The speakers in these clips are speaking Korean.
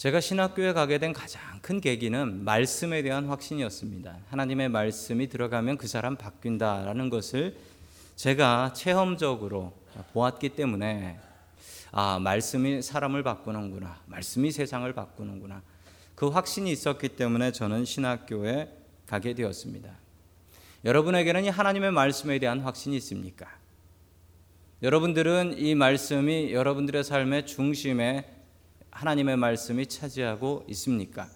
제가 신학교에 가게 된 가장 큰 계기는 말씀에 대한 확신이었습니다. 하나님의 말씀이 들어가면 그 사람 바뀐다라는 것을 제가 체험적으로 보았기 때문에 아, 말씀이 사람을 바꾸는구나. 말씀이 세상을 바꾸는구나. 그 확신이 있었기 때문에 저는 신학교에 가게 되었습니다. 여러분에게는 이 하나님의 말씀에 대한 확신이 있습니까? 여러분들은 이 말씀이 여러분들의 삶의 중심에 하나님의 말씀이 차지하고 있습니까?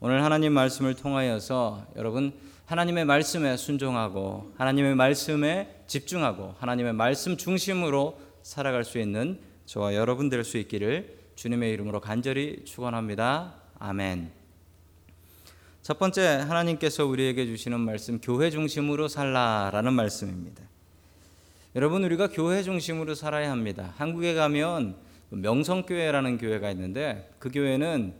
오늘 하나님 말씀을 통하여서 여러분 하나님의 말씀에 순종하고 하나님의 말씀에 집중하고 하나님의 말씀 중심으로 살아갈 수 있는 저와 여러분 될 수 있기를 주님의 이름으로 간절히 축원합니다. 아멘. 첫 번째 하나님께서 우리에게 주시는 말씀 교회 중심으로 살라라는 말씀입니다. 여러분 우리가 교회 중심으로 살아야 합니다. 한국에 가면 명성교회라는 교회가 있는데 그 교회는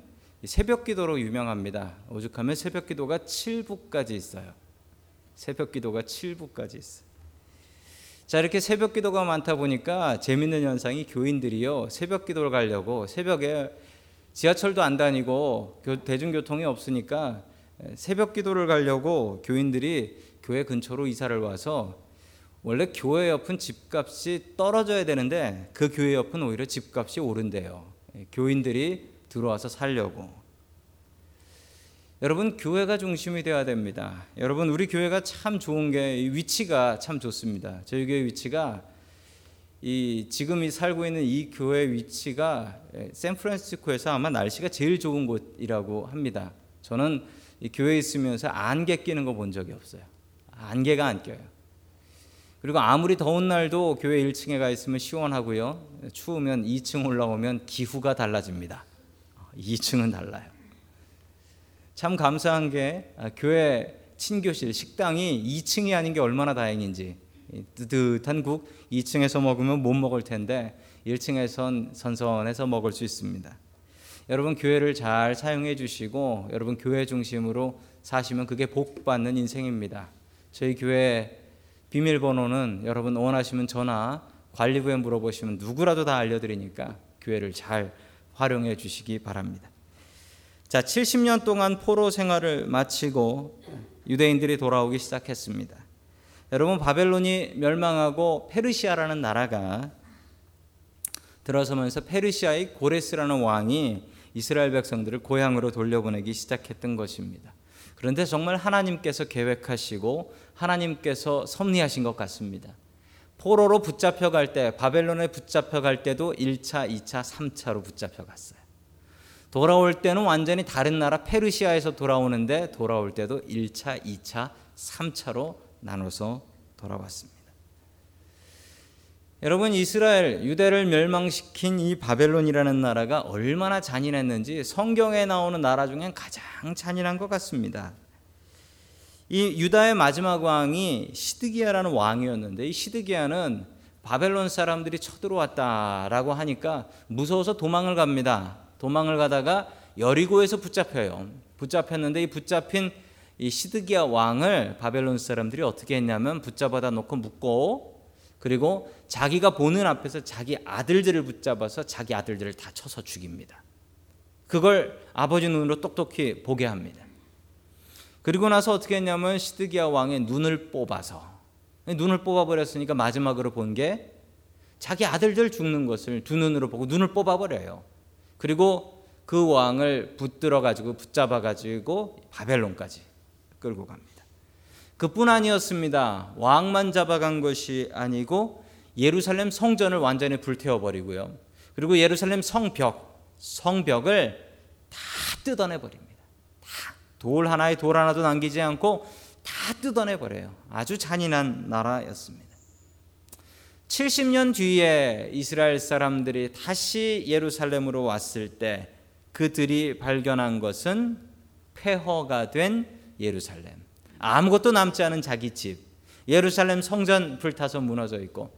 새벽 기도로 유명합니다. 오죽하면 새벽 기도가 7부까지 있어요. 새벽 기도가 7부까지 있어요. 자, 이렇게 새벽 기도가 많다 보니까 재밌는 현상이 교인들이요. 새벽 기도를 가려고 새벽에 지하철도 안 다니고 대중교통이 없으니까 새벽 기도를 가려고 교인들이 교회 근처로 이사를 와서 원래 교회 옆은 집값이 떨어져야 되는데 그 교회 옆은 오히려 집값이 오른대요. 교인들이 들어와서 살려고. 여러분 교회가 중심이 되어야 됩니다. 여러분 우리 교회가 참 좋은 게 위치가 참 좋습니다. 저희 교회 위치가 이 지금 이 살고 있는 이 교회 위치가 샌프란시스코에서 아마 날씨가 제일 좋은 곳이라고 합니다. 저는 이 교회에 있으면서 안개 끼는 거 본 적이 없어요. 안개가 안 껴요. 그리고 아무리 더운 날도 교회 1층에 가 있으면 시원하고요. 추우면 2층 올라오면 기후가 달라집니다. 2층은 달라요. 참 감사한 게 아, 교회 친교실 식당이 2층이 아닌 게 얼마나 다행인지 뜨뜻한 국 2층에서 먹으면 못 먹을 텐데 1층에선 선선해서 먹을 수 있습니다. 여러분 교회를 잘 사용해 주시고 여러분 교회 중심으로 사시면 그게 복 받는 인생입니다. 저희 교회 비밀번호는 여러분 원하시면 전화 관리부에 물어보시면 누구라도 다 알려드리니까 교회를 잘 활용해 주시기 바랍니다. 자, 70년 동안 포로 생활을 마치고 유대인들이 돌아오기 시작했습니다. 여러분 바벨론이 멸망하고 페르시아라는 나라가 들어서면서 페르시아의 고레스라는 왕이 이스라엘 백성들을 고향으로 돌려보내기 시작했던 것입니다. 그런데 정말 하나님께서 계획하시고 하나님께서 섭리하신 것 같습니다. 포로로 붙잡혀 갈 때, 바벨론에 붙잡혀 갈 때도 1차, 2차, 3차로 붙잡혀 갔어요. 돌아올 때는 완전히 다른 나라 페르시아에서 돌아오는데 돌아올 때도 1차, 2차, 3차로 나눠서 돌아왔습니다. 여러분 이스라엘 유대를 멸망시킨 이 바벨론이라는 나라가 얼마나 잔인했는지 성경에 나오는 나라 중엔 가장 잔인한 것 같습니다. 이 유다의 마지막 왕이 시드기야라는 왕이었는데 이 시드기야는 바벨론 사람들이 쳐들어왔다라고 하니까 무서워서 도망을 갑니다. 도망을 가다가 여리고에서 붙잡혀요. 붙잡혔는데 이 붙잡힌 이 시드기야 왕을 바벨론 사람들이 어떻게 했냐면 붙잡아다 놓고 묶고 그리고 자기가 보는 앞에서 자기 아들들을 붙잡아서 자기 아들들을 다 쳐서 죽입니다. 그걸 아버지 눈으로 똑똑히 보게 합니다. 그리고 나서 어떻게 했냐면 시드기야 왕의 눈을 뽑아서 눈을 뽑아 버렸으니까 마지막으로 본 게 자기 아들들 죽는 것을 두 눈으로 보고 눈을 뽑아 버려요. 그리고 그 왕을 붙들어 가지고 붙잡아 가지고 바벨론까지 끌고 갑니다. 그뿐 아니었습니다. 왕만 잡아간 것이 아니고 예루살렘 성전을 완전히 불태워 버리고요. 그리고 예루살렘 성벽, 성벽을 다 뜯어내 버립니다. 다 돌 하나에 돌 하나도 남기지 않고 다 뜯어내 버려요. 아주 잔인한 나라였습니다. 70년 뒤에 이스라엘 사람들이 다시 예루살렘으로 왔을 때 그들이 발견한 것은 폐허가 된 예루살렘. 아무것도 남지 않은 자기 집. 예루살렘 성전 불타서 무너져 있고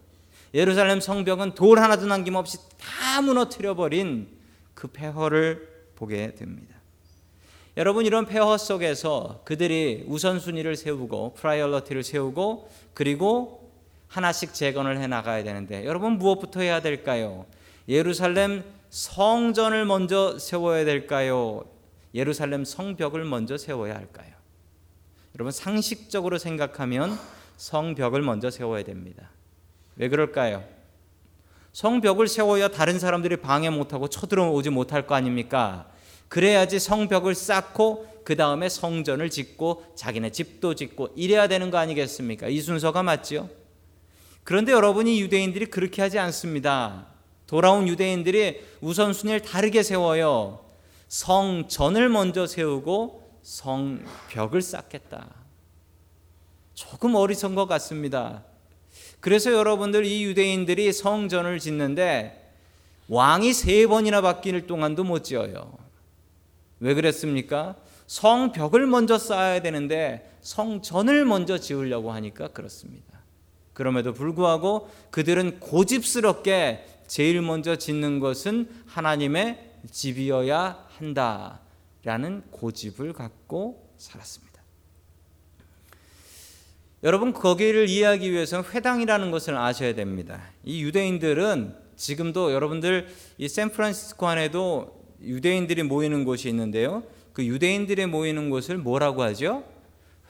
예루살렘 성벽은 돌 하나도 남김없이 다 무너뜨려 버린 그 폐허를 보게 됩니다. 여러분 이런 폐허 속에서 그들이 우선순위를 세우고 프라이얼러티를 세우고 그리고 하나씩 재건을 해 나가야 되는데 여러분 무엇부터 해야 될까요? 예루살렘 성전을 먼저 세워야 될까요? 예루살렘 성벽을 먼저 세워야 할까요? 여러분 상식적으로 생각하면 성벽을 먼저 세워야 됩니다. 왜 그럴까요? 성벽을 세워야 다른 사람들이 방해 못하고 쳐들어오지 못할 거 아닙니까? 그래야지 성벽을 쌓고 그 다음에 성전을 짓고 자기네 집도 짓고 이래야 되는 거 아니겠습니까? 이 순서가 맞지요? 그런데 여러분이 유대인들이 그렇게 하지 않습니다. 돌아온 유대인들이 우선순위를 다르게 세워요. 성전을 먼저 세우고 성벽을 쌓겠다. 조금 어리석은 것 같습니다. 그래서 여러분들 이 유대인들이 성전을 짓는데 왕이 세 번이나 바뀔 동안도 못 지어요. 왜 그랬습니까? 성벽을 먼저 쌓아야 되는데 성전을 먼저 지으려고 하니까 그렇습니다. 그럼에도 불구하고 그들은 고집스럽게 제일 먼저 짓는 것은 하나님의 집이어야 한다 라는 고집을 갖고 살았습니다. 여러분 거기를 이해하기 위해서는 회당이라는 것을 아셔야 됩니다. 이 유대인들은 지금도 여러분들 이 샌프란시스코 안에도 유대인들이 모이는 곳이 있는데요. 그 유대인들이 모이는 곳을 뭐라고 하죠?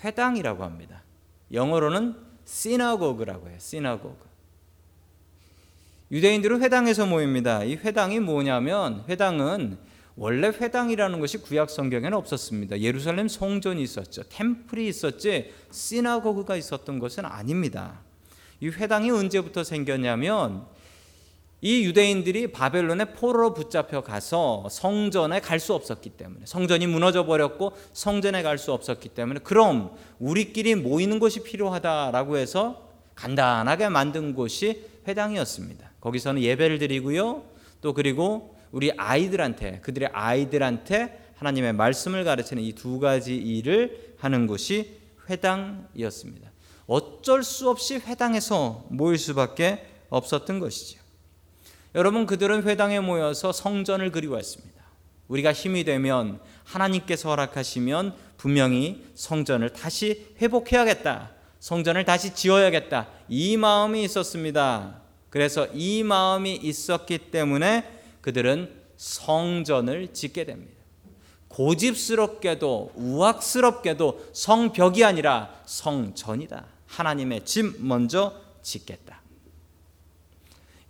회당이라고 합니다. 영어로는 시나고그라고 해요. 시나고그. 유대인들은 회당에서 모입니다. 이 회당이 뭐냐면 회당은 원래 회당이라는 것이 구약 성경에는 없었습니다. 예루살렘 성전이 있었죠. 템플이 있었지 시나고그가 있었던 것은 아닙니다. 이 회당이 언제부터 생겼냐면 이 유대인들이 바벨론의 포로로 붙잡혀 가서 성전에 갈 수 없었기 때문에 성전이 무너져 버렸고 성전에 갈 수 없었기 때문에 그럼 우리끼리 모이는 곳이 필요하다라고 해서 간단하게 만든 곳이 회당이었습니다. 거기서는 예배를 드리고요. 또 그리고 우리 아이들한테 그들의 아이들한테 하나님의 말씀을 가르치는 이 두 가지 일을 하는 곳이 회당이었습니다. 어쩔 수 없이 회당에서 모일 수밖에 없었던 것이죠. 여러분 그들은 회당에 모여서 성전을 그리워했습니다. 우리가 힘이 되면 하나님께서 허락하시면 분명히 성전을 다시 회복해야겠다. 성전을 다시 지어야겠다. 이 마음이 있었습니다. 그래서 이 마음이 있었기 때문에 그들은 성전을 짓게 됩니다. 고집스럽게도 우악스럽게도 성벽이 아니라 성전이다. 하나님의 집 먼저 짓겠다.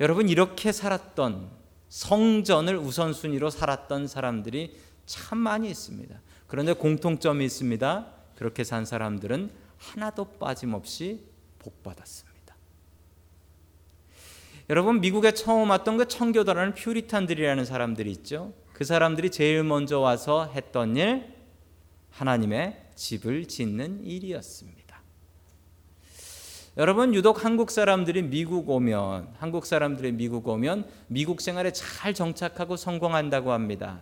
여러분 이렇게 살았던 성전을 우선순위로 살았던 사람들이 참 많이 있습니다. 그런데 공통점이 있습니다. 그렇게 산 사람들은 하나도 빠짐없이 복받았습니다. 여러분 미국에 처음 왔던 그 청교도라는 퓨리탄들이라는 사람들이 있죠. 그 사람들이 제일 먼저 와서 했던 일 하나님의 집을 짓는 일이었습니다. 여러분 유독 한국 사람들이 미국 오면 한국 사람들이 미국 오면 미국 생활에 잘 정착하고 성공한다고 합니다.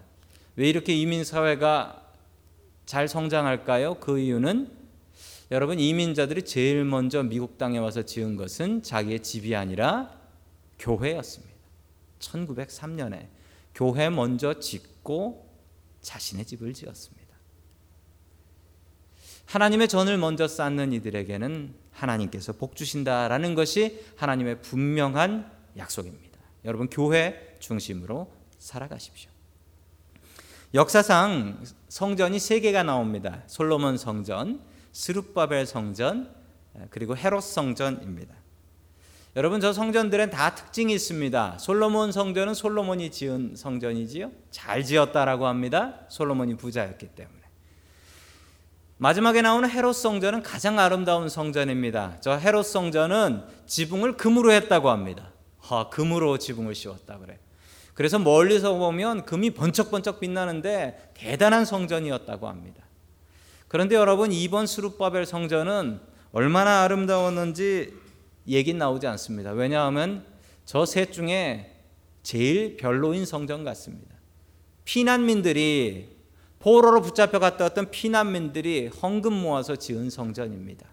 왜 이렇게 이민 사회가 잘 성장할까요? 그 이유는 여러분 이민자들이 제일 먼저 미국 땅에 와서 지은 것은 자기의 집이 아니라 교회였습니다. 1903년에 교회 먼저 짓고 자신의 집을 지었습니다. 하나님의 전을 먼저 쌓는 이들에게는 하나님께서 복 주신다라는 것이 하나님의 분명한 약속입니다. 여러분 교회 중심으로 살아가십시오. 역사상 성전이 세 개가 나옵니다. 솔로몬 성전, 스룹바벨 성전, 그리고 헤롯 성전입니다. 여러분 저 성전들은 다 특징이 있습니다. 솔로몬 성전은 솔로몬이 지은 성전이지요. 잘 지었다라고 합니다. 솔로몬이 부자였기 때문에. 마지막에 나오는 헤롯 성전은 가장 아름다운 성전입니다. 저 헤롯 성전은 지붕을 금으로 했다고 합니다. 아, 금으로 지붕을 씌웠다 그래. 그래서 멀리서 보면 금이 번쩍번쩍 빛나는데 대단한 성전이었다고 합니다. 그런데 여러분 이번 수룹바벨 성전은 얼마나 아름다웠는지 얘기는 나오지 않습니다. 왜냐하면 저 셋 중에 제일 별로인 성전 같습니다. 피난민들이 포로로 붙잡혀 갔다 왔던 피난민들이 헌금 모아서 지은 성전입니다.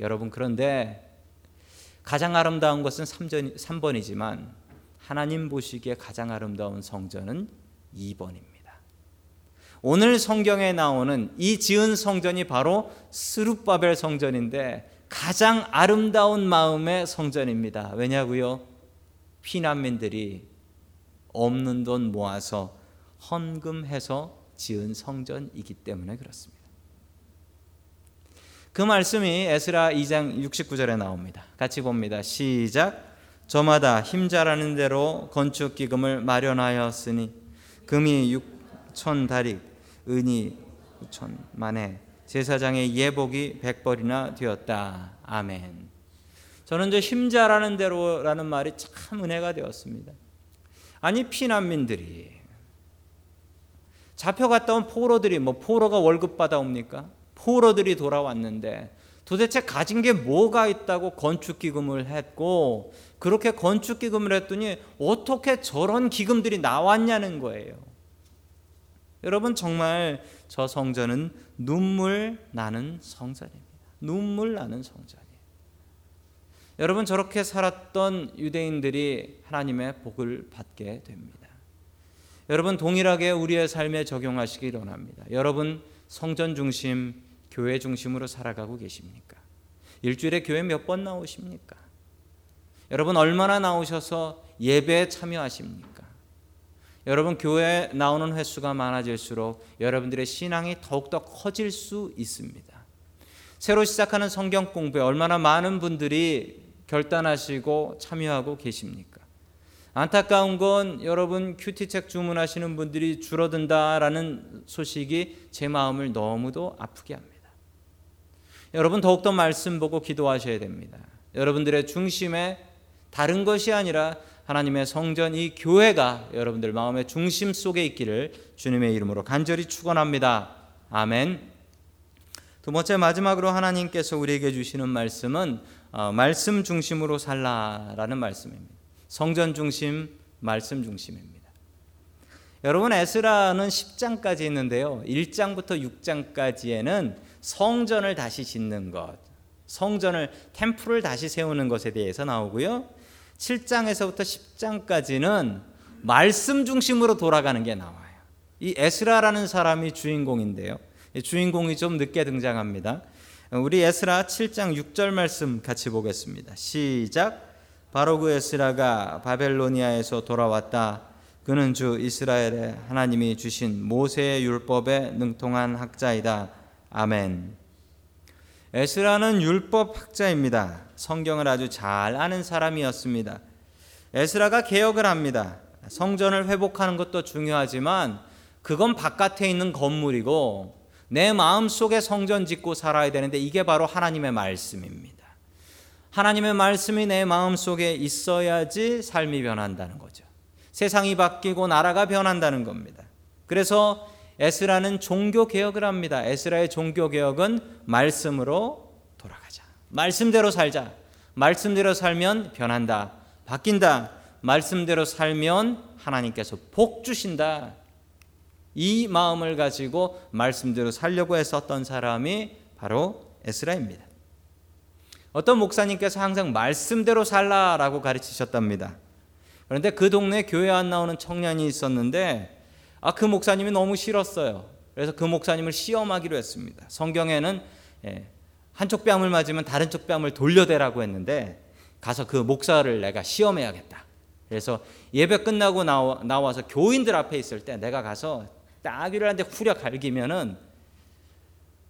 여러분 그런데 가장 아름다운 것은 3전, 3번이지만 하나님 보시기에 가장 아름다운 성전은 2번입니다. 오늘 성경에 나오는 이 지은 성전이 바로 스룹바벨 성전인데 가장 아름다운 마음의 성전입니다. 왜냐고요? 피난민들이 없는 돈 모아서 헌금해서 지은 성전이기 때문에 그렇습니다. 그 말씀이 에스라 2장 69절에 나옵니다. 같이 봅니다. 시작. 저마다 힘자라는 대로 건축 기금을 마련하였으니 금이 6천 다리, 은이 9천 만에 제사장의 예복이 100벌이나 되었다. 아멘. 저는 이제 힘자라는 대로라는 말이 참 은혜가 되었습니다. 아니 피난민들이 잡혀갔다 온 포로들이 뭐 포로가 월급 받아옵니까? 포로들이 돌아왔는데 도대체 가진 게 뭐가 있다고 건축 기금을 했고 그렇게 건축 기금을 했더니 어떻게 저런 기금들이 나왔냐는 거예요. 여러분 정말 저 성전은 눈물 나는 성전입니다. 눈물 나는 성전이에요. 여러분 저렇게 살았던 유대인들이 하나님의 복을 받게 됩니다. 여러분 동일하게 우리의 삶에 적용하시기 원합니다. 여러분 성전 중심, 교회 중심으로 살아가고 계십니까? 일주일에 교회 몇 번 나오십니까? 여러분 얼마나 나오셔서 예배에 참여하십니까? 여러분 교회 나오는 횟수가 많아질수록 여러분들의 신앙이 더욱더 커질 수 있습니다. 새로 시작하는 성경 공부에 얼마나 많은 분들이 결단하시고 참여하고 계십니까? 안타까운 건 여러분 큐티책 주문하시는 분들이 줄어든다라는 소식이 제 마음을 너무도 아프게 합니다. 여러분 더욱더 말씀 보고 기도하셔야 됩니다. 여러분들의 중심에 다른 것이 아니라 하나님의 성전 이 교회가 여러분들 마음의 중심 속에 있기를 주님의 이름으로 간절히 축원합니다. 아멘. 두 번째 마지막으로 하나님께서 우리에게 주시는 말씀은 어, 말씀 중심으로 살라라는 말씀입니다. 성전 중심, 말씀 중심입니다. 여러분 에스라는 10장까지 있는데요. 1장부터 6장까지에는 성전을 다시 짓는 것, 성전을 템플을 다시 세우는 것에 대해서 나오고요. 7장에서부터 10장까지는 말씀 중심으로 돌아가는 게 나와요. 이 에스라라는 사람이 주인공인데요. 주인공이 좀 늦게 등장합니다. 우리 에스라 7장 6절 말씀 같이 보겠습니다. 시작. 바로 그 에스라가 바벨로니아에서 돌아왔다. 그는 주 이스라엘의 하나님이 주신 모세의 율법에 능통한 학자이다. 아멘. 에스라는 율법 학자입니다. 성경을 아주 잘 아는 사람이었습니다. 에스라가 개혁을 합니다. 성전을 회복하는 것도 중요하지만 그건 바깥에 있는 건물이고 내 마음 속에 성전 짓고 살아야 되는데 이게 바로 하나님의 말씀입니다. 하나님의 말씀이 내 마음 속에 있어야지 삶이 변한다는 거죠. 세상이 바뀌고 나라가 변한다는 겁니다. 그래서 에스라는 종교 개혁을 합니다. 에스라의 종교 개혁은 말씀으로 돌아가자. 말씀대로 살자. 말씀대로 살면 변한다. 바뀐다. 말씀대로 살면 하나님께서 복 주신다. 이 마음을 가지고 말씀대로 살려고 했었던 사람이 바로 에스라입니다. 어떤 목사님께서 항상 말씀대로 살라라고 가르치셨답니다. 그런데 그 동네 교회 안 나오는 청년이 있었는데 아, 그 목사님이 너무 싫었어요. 그래서 그 목사님을 시험하기로 했습니다. 성경에는 예, 한쪽 뺨을 맞으면 다른 쪽 뺨을 돌려대라고 했는데 가서 그 목사를 내가 시험해야겠다. 그래서 예배 끝나고 나와, 나와서 교인들 앞에 있을 때 내가 가서 따귀를 한데 후려 갈기면은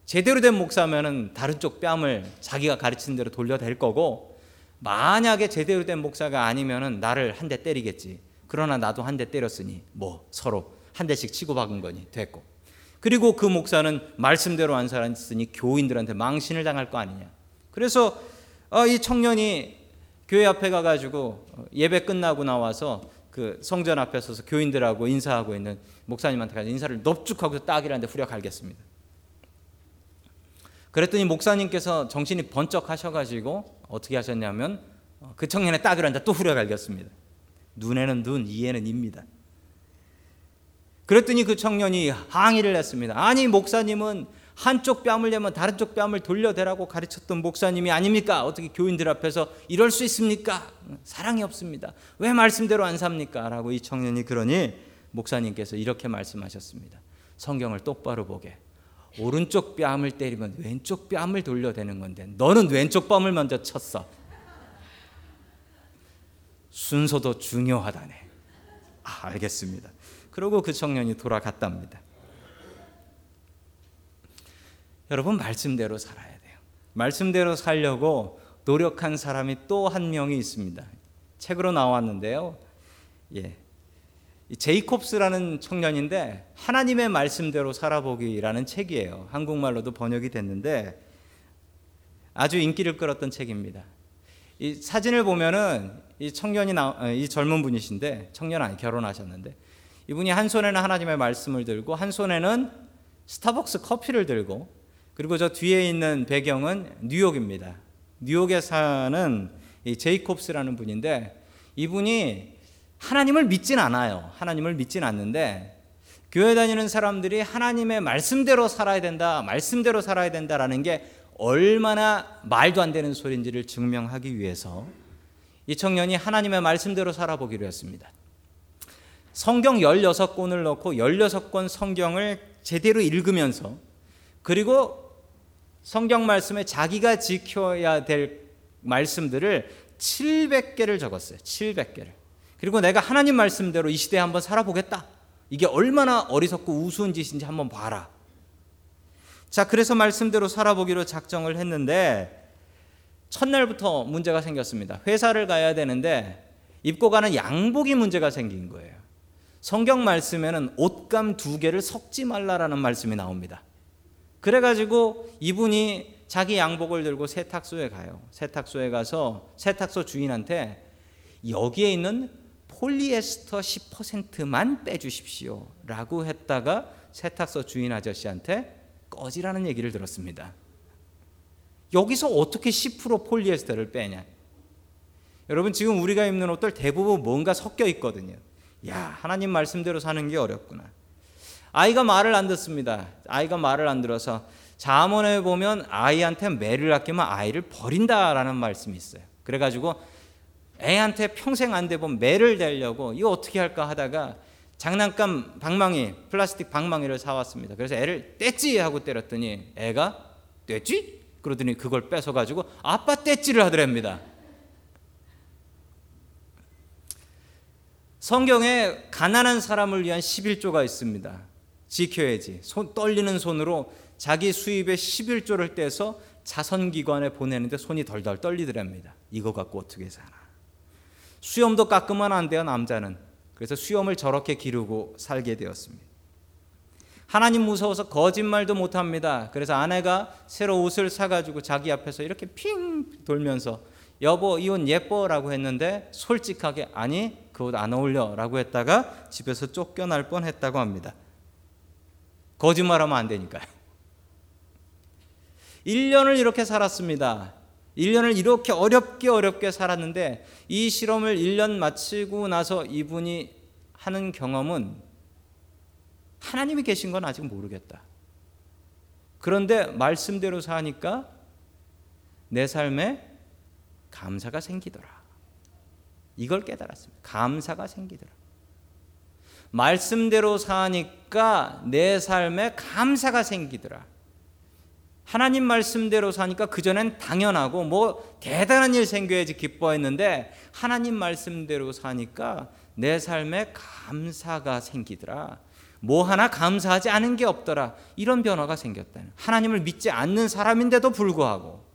제대로 된 목사면은 다른 쪽 뺨을 자기가 가르친 대로 돌려댈 거고 만약에 제대로 된 목사가 아니면은 나를 한 대 때리겠지. 그러나 나도 한 대 때렸으니 뭐 서로 한 대씩 치고 박은 거니 됐고. 그리고 그 목사는 말씀대로 안 살았으니 교인들한테 망신을 당할 거 아니냐. 그래서 어, 이 청년이 교회 앞에 가가지고 예배 끝나고 나와서 그 성전 앞에 서서 교인들하고 인사하고 있는 목사님한테 가서 인사를 넙죽하고 딱이라는데 후려 갈겠습니다. 그랬더니 목사님께서 정신이 번쩍 하셔가지고 어떻게 하셨냐면 어, 그 청년의 딱이라는데 또 후려 갈겼습니다. 눈에는 눈, 이에는 입니다. 그랬더니 그 청년이 항의를 했습니다. 아니 목사님은 한쪽 뺨을 내면 다른 쪽 뺨을 돌려대라고 가르쳤던 목사님이 아닙니까? 어떻게 교인들 앞에서 이럴 수 있습니까? 사랑이 없습니다. 왜 말씀대로 안 삽니까? 라고 이 청년이 그러니 목사님께서 이렇게 말씀하셨습니다. 성경을 똑바로 보게. 오른쪽 뺨을 때리면 왼쪽 뺨을 돌려대는 건데 너는 왼쪽 뺨을 먼저 쳤어. 순서도 중요하다네. 아, 알겠습니다. 그러고 그 청년이 돌아갔답니다. 여러분 말씀대로 살아야 돼요. 말씀대로 살려고 노력한 사람이 또 한 명이 있습니다. 책으로 나왔는데요. 예. 제이콥스라는 청년인데 하나님의 말씀대로 살아보기라는 책이에요. 한국말로도 번역이 됐는데 아주 인기를 끌었던 책입니다. 이 사진을 보면은 이 청년이 나, 어, 이 젊은 분이신데 청년 아니 결혼하셨는데 이분이 한 손에는 하나님의 말씀을 들고 한 손에는 스타벅스 커피를 들고 그리고 저 뒤에 있는 배경은 뉴욕입니다. 뉴욕에 사는 이 제이콥스라는 분인데 이분이 하나님을 믿진 않아요. 하나님을 믿진 않는데 교회 다니는 사람들이 하나님의 말씀대로 살아야 된다, 말씀대로 살아야 된다라는 게 얼마나 말도 안 되는 소리인지를 증명하기 위해서 이 청년이 하나님의 말씀대로 살아보기로 했습니다. 성경 16권을 넣고 16권 성경을 제대로 읽으면서 그리고 성경 말씀에 자기가 지켜야 될 말씀들을 700개를 적었어요. 700개를. 그리고 내가 하나님 말씀대로 이 시대에 한번 살아보겠다. 이게 얼마나 어리석고 우스운 짓인지 한번 봐라. 자, 그래서 말씀대로 살아보기로 작정을 했는데 첫날부터 문제가 생겼습니다. 회사를 가야 되는데 입고 가는 양복이 문제가 생긴 거예요. 성경 말씀에는 옷감 두 개를 섞지 말라라는 말씀이 나옵니다. 그래가지고 이분이 자기 양복을 들고 세탁소에 가요. 세탁소에 가서 세탁소 주인한테 여기에 있는 폴리에스터 10%만 빼주십시오. 라고 했다가 세탁소 주인 아저씨한테 꺼지라는 얘기를 들었습니다. 여기서 어떻게 10% 폴리에스터를 빼냐? 여러분 지금 우리가 입는 옷들 대부분 뭔가 섞여 있거든요. 야, 하나님 말씀대로 사는 게 어렵구나. 아이가 말을 안 듣습니다. 아이가 말을 안 들어서 자문에 보면 아이한테 매를 아끼면 아이를 버린다라는 말씀이 있어요. 그래가지고 애한테 평생 안 되면 매를 대려고 이거 어떻게 할까 하다가 장난감 방망이 플라스틱 방망이를 사왔습니다. 그래서 애를 떼찌 하고 때렸더니 애가 떼찌? 그러더니 그걸 뺏어 가지고 아빠 떼찌를 하더랍니다. 성경에 가난한 사람을 위한 11조가 있습니다. 지켜야지. 손 떨리는 손으로 자기 수입의 11조를 떼서 자선기관에 보내는데 손이 덜덜 떨리더랍니다. 이거 갖고 어떻게 사나. 수염도 깎으면 안 돼요, 남자는. 그래서 수염을 저렇게 기르고 살게 되었습니다. 하나님 무서워서 거짓말도 못 합니다. 그래서 아내가 새로 옷을 사가지고 자기 앞에서 이렇게 핑 돌면서 여보 이옷 예뻐라고 했는데 솔직하게 아니 그 옷 안 어울려라고 했다가 집에서 쫓겨날 뻔했다고 합니다. 거짓말하면 안 되니까요. 1년을 이렇게 살았습니다. 1년을 이렇게 어렵게 어렵게 살았는데 이 실험을 1년 마치고 나서 이분이 하는 경험은 하나님이 계신 건 아직 모르겠다. 그런데 말씀대로 사니까 내 삶에 감사가 생기더라. 이걸 깨달았습니다. 감사가 생기더라. 말씀대로 사니까 내 삶에 감사가 생기더라. 하나님 말씀대로 사니까 그전엔 당연하고 뭐 대단한 일 생겨야지 기뻐했는데 하나님 말씀대로 사니까 내 삶에 감사가 생기더라. 뭐 하나 감사하지 않은 게 없더라. 이런 변화가 생겼다. 하나님을 믿지 않는 사람인데도 불구하고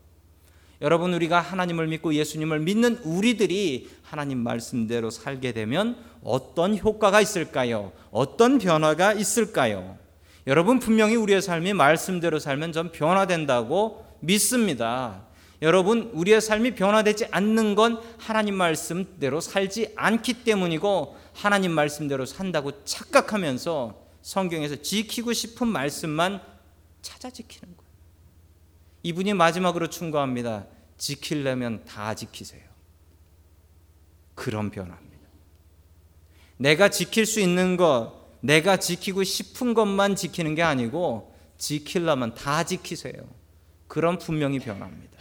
여러분 우리가 하나님을 믿고 예수님을 믿는 우리들이 하나님 말씀대로 살게 되면 어떤 효과가 있을까요? 어떤 변화가 있을까요? 여러분 분명히 우리의 삶이 말씀대로 살면 좀 변화된다고 믿습니다. 여러분 우리의 삶이 변화되지 않는 건 하나님 말씀대로 살지 않기 때문이고 하나님 말씀대로 산다고 착각하면서 성경에서 지키고 싶은 말씀만 찾아 지키는 거예요. 이분이 마지막으로 충고합니다. 지키려면 다 지키세요. 그런 변화입니다. 내가 지킬 수 있는 것 내가 지키고 싶은 것만 지키는 게 아니고 지키려면 다 지키세요. 그런 분명히 변합니다.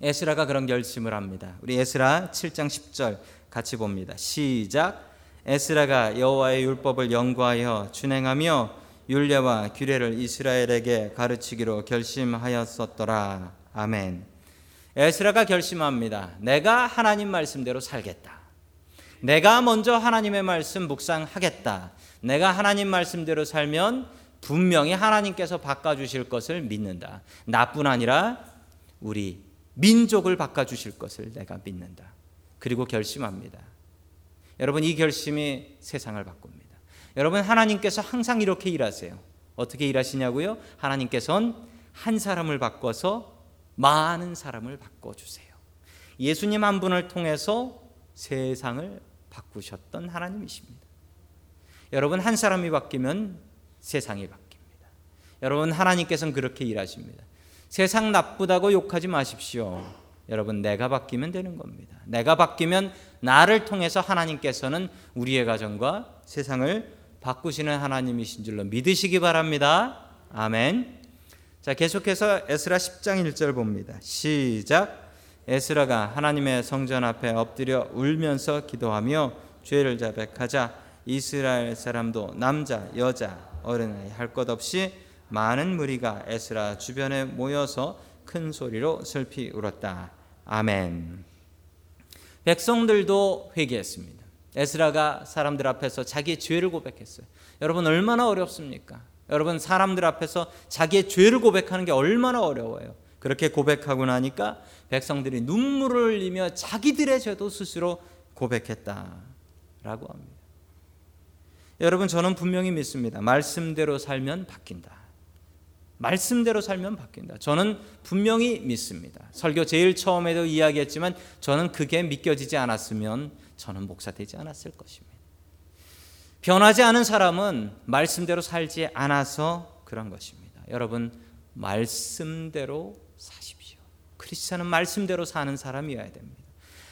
에스라가 그런 결심을 합니다. 우리 에스라 7장 10절 같이 봅니다. 시작. 에스라가 여호와의 율법을 연구하여 준행하며 율례와 규례를 이스라엘에게 가르치기로 결심하였었더라. 아멘. 에스라가 결심합니다. 내가 하나님 말씀대로 살겠다. 내가 먼저 하나님의 말씀 묵상하겠다. 내가 하나님 말씀대로 살면 분명히 하나님께서 바꿔주실 것을 믿는다. 나뿐 아니라 우리 민족을 바꿔주실 것을 내가 믿는다. 그리고 결심합니다. 여러분, 이 결심이 세상을 바꿉니다. 여러분, 하나님께서 항상 이렇게 일하세요. 어떻게 일하시냐고요? 하나님께서는 한 사람을 바꿔서 많은 사람을 바꿔 주세요. 예수님 한 분을 통해서 세상을 바꾸셨던 하나님이십니다. 여러분 한 사람이 바뀌면 세상이 바뀝니다. 여러분 하나님께서는 그렇게 일하십니다. 세상 나쁘다고 욕하지 마십시오. 여러분 내가 바뀌면 되는 겁니다. 내가 바뀌면 나를 통해서 하나님께서는 우리의 가정과 세상을 바꾸시는 하나님이신 줄로 믿으시기 바랍니다. 아멘. 자, 계속해서 에스라 10장 1절 봅니다. 시작. 에스라가 하나님의 성전 앞에 엎드려 울면서 기도하며 죄를 자백하자 이스라엘 사람도 남자, 여자, 어린아이 할 것 없이 많은 무리가 에스라 주변에 모여서 큰 소리로 슬피 울었다. 아멘. 백성들도 회개했습니다. 에스라가 사람들 앞에서 자기의 죄를 고백했어요. 여러분 얼마나 어렵습니까? 여러분 사람들 앞에서 자기의 죄를 고백하는 게 얼마나 어려워요. 그렇게 고백하고 나니까 백성들이 눈물을 흘리며 자기들의 죄도 스스로 고백했다라고 합니다. 여러분 저는 분명히 믿습니다. 말씀대로 살면 바뀐다. 말씀대로 살면 바뀐다. 저는 분명히 믿습니다. 설교 제일 처음에도 이야기했지만 저는 그게 믿겨지지 않았으면 저는 목사 되지 않았을 것입니다. 변하지 않은 사람은 말씀대로 살지 않아서 그런 것입니다. 여러분 말씀대로 사십시오. 크리스천은 말씀대로 사는 사람이어야 됩니다.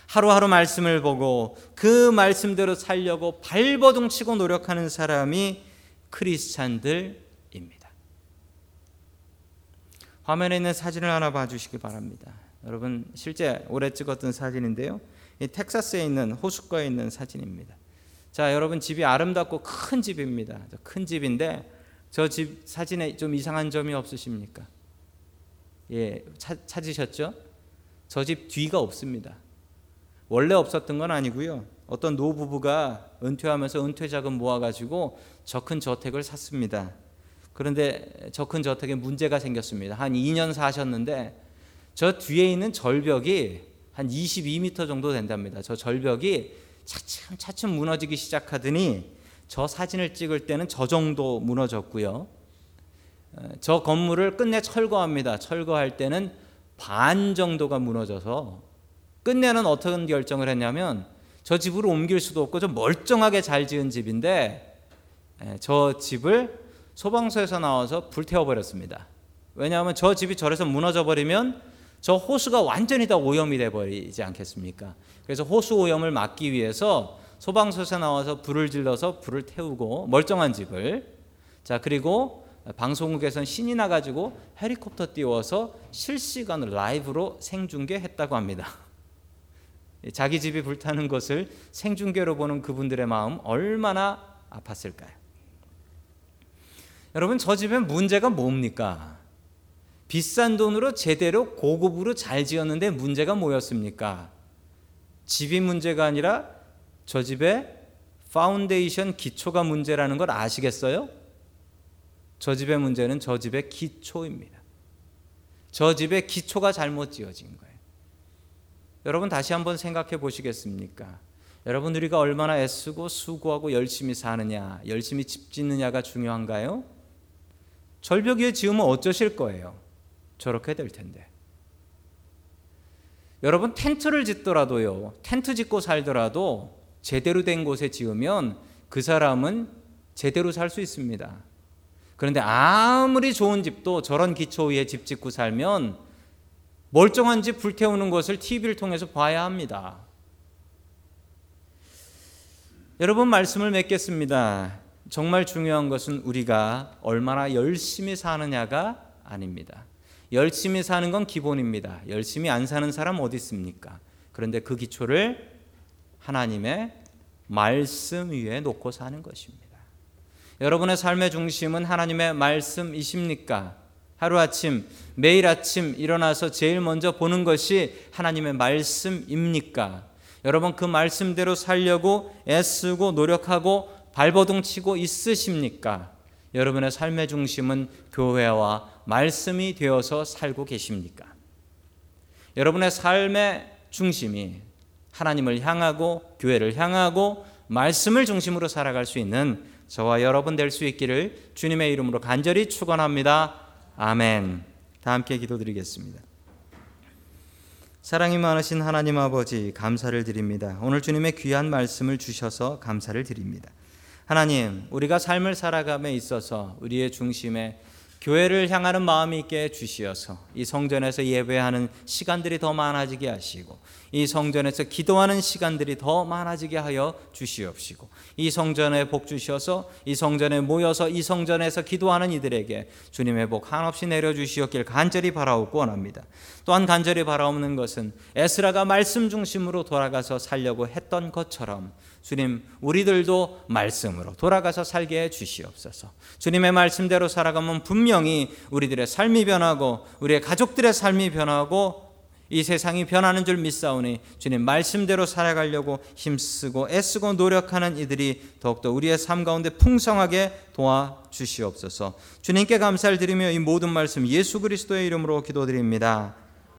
하루하루 말씀을 보고 그 말씀대로 살려고 발버둥 치고 노력하는 사람이 크리스찬들입니다. 화면에 있는 사진을 하나 봐주시기 바랍니다. 여러분 실제 올해 찍었던 사진인데요. 이 텍사스에 있는 호숫가에 있는 사진입니다. 자, 여러분 집이 아름답고 큰 집입니다. 큰 집인데 저 집 사진에 좀 이상한 점이 없으십니까? 예, 찾, 찾으셨죠? 저 집 뒤가 없습니다. 원래 없었던 건 아니고요. 어떤 노부부가 은퇴하면서 은퇴 자금 모아 가지고 저 큰 저택을 샀습니다. 그런데 저 큰 저택에 문제가 생겼습니다. 한 2년 사셨는데 저 뒤에 있는 절벽이 한 22m 정도 된답니다. 저 절벽이 차츰 차츰 무너지기 시작하더니 저 사진을 찍을 때는 저 정도 무너졌고요. 저 건물을 끝내 철거합니다. 철거할 때는 반 정도가 무너져서 끝내는 어떤 결정을 했냐면 저 집으로 옮길 수도 없고 좀 멀쩡하게 잘 지은 집인데 저 집을 소방서에서 나와서 불태워 버렸습니다. 왜냐하면 저 집이 저래서 무너져 버리면 저 호수가 완전히 다 오염이 돼 버리지 않겠습니까? 그래서 호수 오염을 막기 위해서 소방서에서 나와서 불을 질러서 불을 태우고 멀쩡한 집을 자 그리고 방송국에선 신이 나가지고 헬리콥터 띄워서 실시간 라이브로 생중계했다고 합니다. 자기 집이 불타는 것을 생중계로 보는 그분들의 마음 얼마나 아팠을까요? 여러분 저 집에 문제가 뭡니까? 비싼 돈으로 제대로 고급으로 잘 지었는데 문제가 뭐였습니까? 집이 문제가 아니라 저 집의 파운데이션 기초가 문제라는 걸 아시겠어요? 저 집의 문제는 저 집의 기초입니다. 저 집의 기초가 잘못 지어진 거예요. 여러분 다시 한번 생각해 보시겠습니까? 여러분 우리가 얼마나 애쓰고 수고하고 열심히 사느냐, 열심히 집 짓느냐가 중요한가요? 절벽 위에 지으면 어쩌실 거예요? 저렇게 될 텐데. 여러분 텐트를 짓더라도요. 텐트 짓고 살더라도 제대로 된 곳에 지으면 그 사람은 제대로 살 수 있습니다. 그런데 아무리 좋은 집도 저런 기초 위에 집 짓고 살면 멀쩡한 집 불태우는 것을 TV를 통해서 봐야 합니다. 여러분 말씀을 맺겠습니다. 정말 중요한 것은 우리가 얼마나 열심히 사느냐가 아닙니다. 열심히 사는 건 기본입니다. 열심히 안 사는 사람 어디 있습니까? 그런데 그 기초를 하나님의 말씀 위에 놓고 사는 것입니다. 여러분의 삶의 중심은 하나님의 말씀이십니까? 하루아침, 매일 아침 일어나서 제일 먼저 보는 것이 하나님의 말씀입니까? 여러분 그 말씀대로 살려고 애쓰고 노력하고 발버둥 치고 있으십니까? 여러분의 삶의 중심은 교회와 말씀이 되어서 살고 계십니까? 여러분의 삶의 중심이 하나님을 향하고 교회를 향하고 말씀을 중심으로 살아갈 수 있는 저와 여러분 될 수 있기를 주님의 이름으로 간절히 축원합니다. 아멘. 다 함께 기도드리겠습니다. 사랑이 많으신 하나님 아버지 감사를 드립니다. 오늘 주님의 귀한 말씀을 주셔서 감사를 드립니다. 하나님, 우리가 삶을 살아감에 있어서 우리의 중심에 교회를 향하는 마음이 있게 주시어서 이 성전에서 예배하는 시간들이 더 많아지게 하시고 이 성전에서 기도하는 시간들이 더 많아지게 하여 주시옵시고 이 성전에 복 주셔서 이 성전에 모여서 이 성전에서 기도하는 이들에게 주님의 복 한없이 내려 주시었길 간절히 바라옵고 원합니다. 또한 간절히 바라옵는 것은 에스라가 말씀 중심으로 돌아가서 살려고 했던 것처럼 주님, 우리들도 말씀으로 돌아가서 살게 해 주시옵소서. 주님의 말씀대로 살아가면 분명히 우리들의 삶이 변하고 우리의 가족들의 삶이 변하고 이 세상이 변하는 줄 믿사오니 주님 말씀대로 살아가려고 힘쓰고 애쓰고 노력하는 이들이 더욱더 우리의 삶 가운데 풍성하게 도와 주시옵소서. 주님께 감사를 드리며 이 모든 말씀 예수 그리스도의 이름으로 기도드립니다.